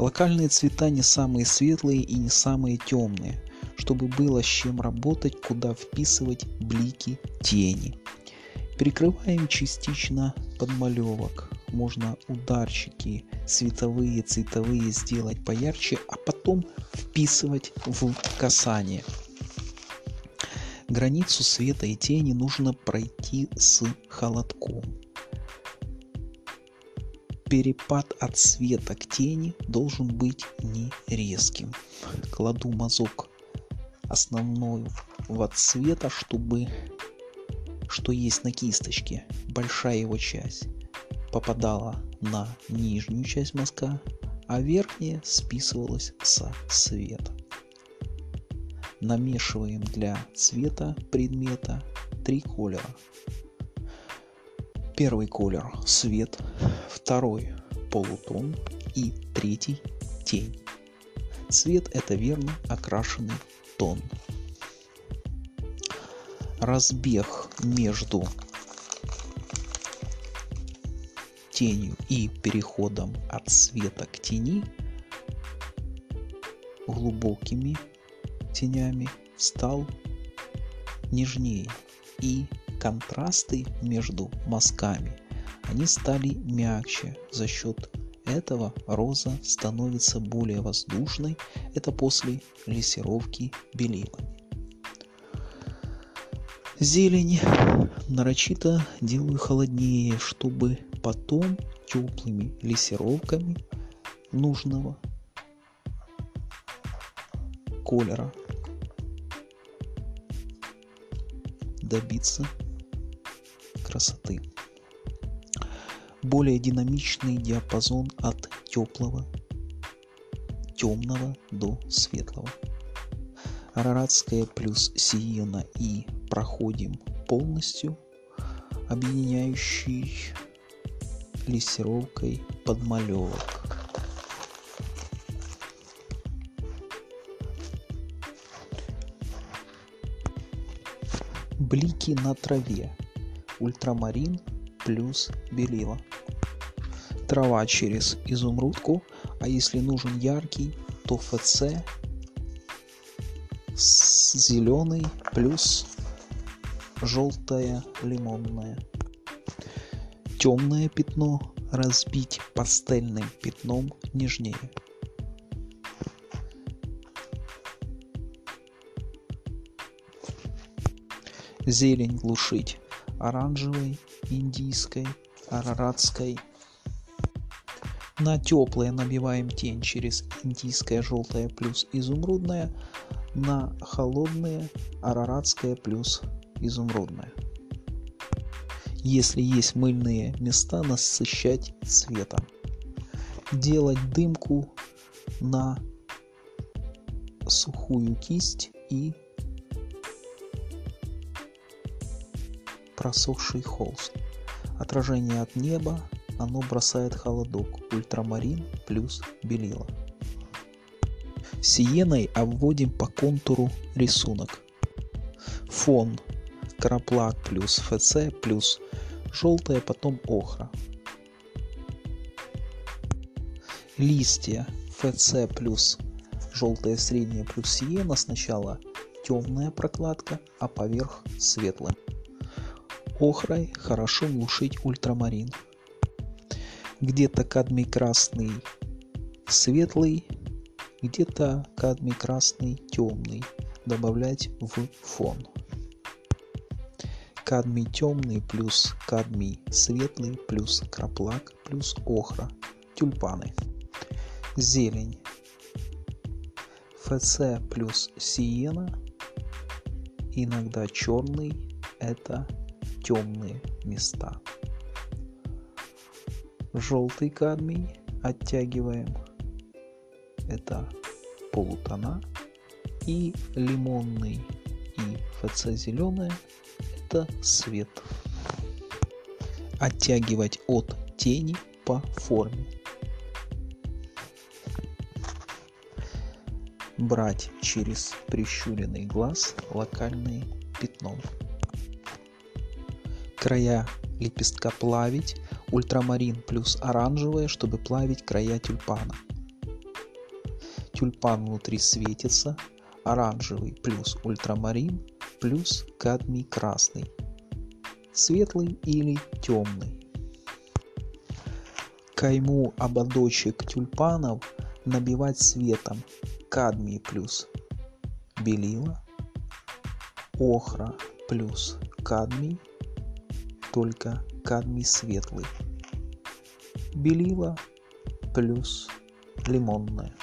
Локальные цвета не самые светлые и не самые темные, чтобы было с чем работать, куда вписывать блики, тени. Перекрываем частично подмалевок. Можно ударчики световые, цветовые сделать поярче, а потом вписывать в касание. Границу света и тени нужно пройти с холодком перепад от света к тени должен быть не резким. Кладу мазок основной в цвета, чтобы что есть на кисточке, большая его часть попадала на нижнюю часть мазка, а верхняя списывалась со света. Намешиваем для цвета предмета три колера Первый колер – свет, второй – полутон и третий – тень. Цвет – это верно окрашенный тон. Разбег между тенью и переходом от света к тени глубокими тенями стал нежнее и контрасты между мазками, они стали мягче. За счет этого роза становится более воздушной. Это после лессировки белилами. Зелень нарочито делаю холоднее, чтобы потом теплыми лессировками нужного колера добиться красоты. Более динамичный диапазон от теплого, темного до светлого. Араратская плюс сиена и проходим полностью, объединяющий лессировкой подмалевок. Блики на траве ультрамарин плюс белила. Трава через изумрудку, а если нужен яркий, то ФЦ зеленый плюс желтое лимонное. Темное пятно разбить пастельным пятном нежнее. Зелень глушить оранжевой, индийской, араратской. На теплое набиваем тень через индийское желтое плюс изумрудное, на холодное араратское плюс изумрудное. Если есть мыльные места, насыщать цветом. Делать дымку на сухую кисть и просохший холст. Отражение от неба, оно бросает холодок, ультрамарин плюс белила. Сиеной обводим по контуру рисунок. Фон краплак плюс ФЦ плюс желтая, потом охра. Листья ФЦ плюс желтая средняя плюс сиена сначала темная прокладка, а поверх светлая охрой хорошо глушить ультрамарин. Где-то кадмий красный светлый, где-то кадмий красный темный добавлять в фон. Кадмий темный плюс кадмий светлый плюс краплак плюс охра. Тюльпаны. Зелень. ФЦ плюс сиена. Иногда черный это темные места. Желтый кадмий оттягиваем. Это полутона. И лимонный и ФЦ зеленая это свет. Оттягивать от тени по форме. Брать через прищуренный глаз локальные пятно края лепестка плавить, ультрамарин плюс оранжевое, чтобы плавить края тюльпана. тюльпан внутри светится, оранжевый плюс ультрамарин плюс кадмий красный, светлый или темный. Кайму ободочек тюльпанов набивать светом кадмий плюс белила, охра плюс кадмий, только кадмий светлый, белила плюс лимонная.